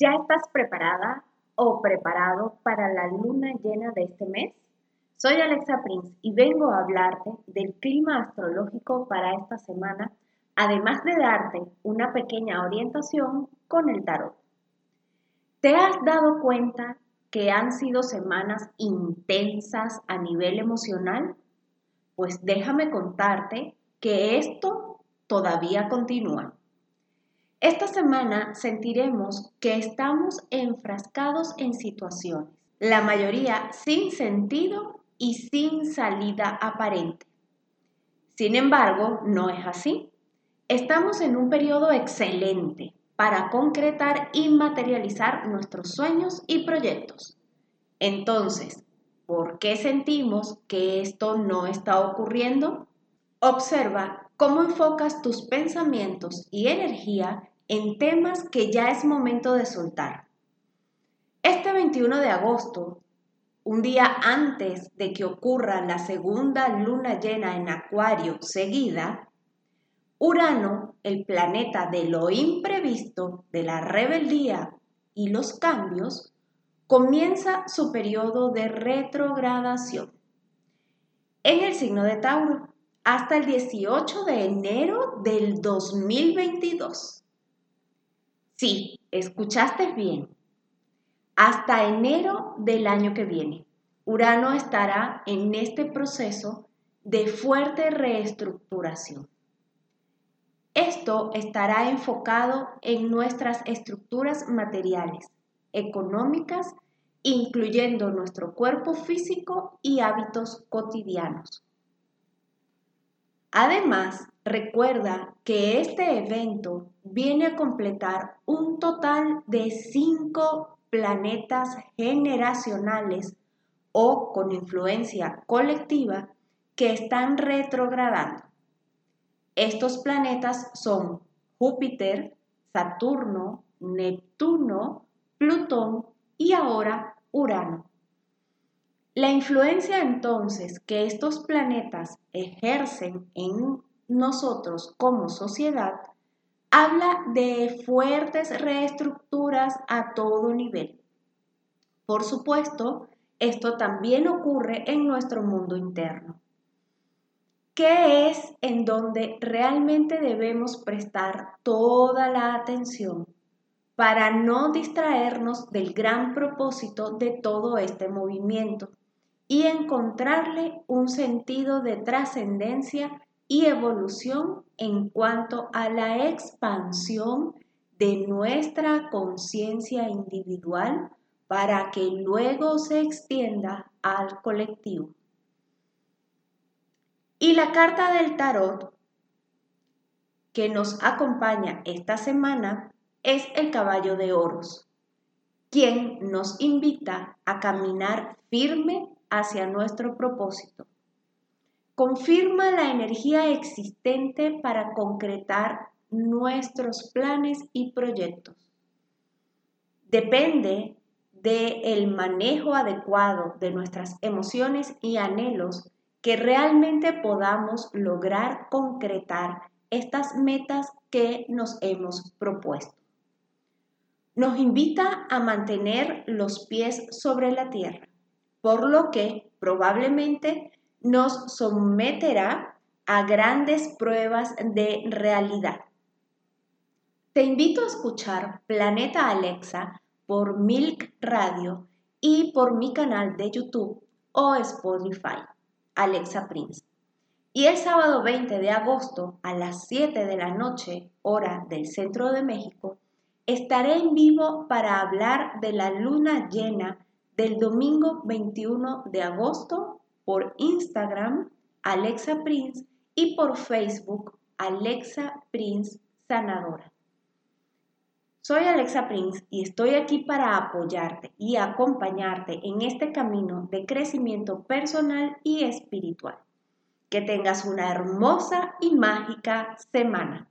¿Ya estás preparada o preparado para la luna llena de este mes? Soy Alexa Prince y vengo a hablarte del clima astrológico para esta semana, además de darte una pequeña orientación con el tarot. ¿Te has dado cuenta que han sido semanas intensas a nivel emocional? Pues déjame contarte que esto todavía continúa. Esta semana sentiremos que estamos enfrascados en situaciones, la mayoría sin sentido y sin salida aparente. Sin embargo, no es así. Estamos en un periodo excelente para concretar y materializar nuestros sueños y proyectos. Entonces, ¿por qué sentimos que esto no está ocurriendo? Observa cómo enfocas tus pensamientos y energía en temas que ya es momento de soltar. Este 21 de agosto, un día antes de que ocurra la segunda luna llena en Acuario seguida, Urano, el planeta de lo imprevisto, de la rebeldía y los cambios, comienza su periodo de retrogradación en el signo de Tauro hasta el 18 de enero del 2022. Sí, escuchaste bien. Hasta enero del año que viene, Urano estará en este proceso de fuerte reestructuración. Esto estará enfocado en nuestras estructuras materiales, económicas, incluyendo nuestro cuerpo físico y hábitos cotidianos. Además, recuerda que este evento viene a completar un total de cinco planetas generacionales o con influencia colectiva que están retrogradando. Estos planetas son Júpiter, Saturno, Neptuno, Plutón y ahora Urano. La influencia entonces que estos planetas ejercen en nosotros como sociedad habla de fuertes reestructuras a todo nivel. Por supuesto, esto también ocurre en nuestro mundo interno. ¿Qué es en donde realmente debemos prestar toda la atención para no distraernos del gran propósito de todo este movimiento? y encontrarle un sentido de trascendencia y evolución en cuanto a la expansión de nuestra conciencia individual para que luego se extienda al colectivo. Y la carta del tarot que nos acompaña esta semana es el caballo de oros, quien nos invita a caminar firme hacia nuestro propósito. Confirma la energía existente para concretar nuestros planes y proyectos. Depende del manejo adecuado de nuestras emociones y anhelos que realmente podamos lograr concretar estas metas que nos hemos propuesto. Nos invita a mantener los pies sobre la tierra por lo que probablemente nos someterá a grandes pruebas de realidad. Te invito a escuchar Planeta Alexa por Milk Radio y por mi canal de YouTube o Spotify, Alexa Prince. Y el sábado 20 de agosto a las 7 de la noche, hora del centro de México, estaré en vivo para hablar de la luna llena del domingo 21 de agosto por Instagram Alexa Prince y por Facebook Alexa Prince Sanadora. Soy Alexa Prince y estoy aquí para apoyarte y acompañarte en este camino de crecimiento personal y espiritual. Que tengas una hermosa y mágica semana.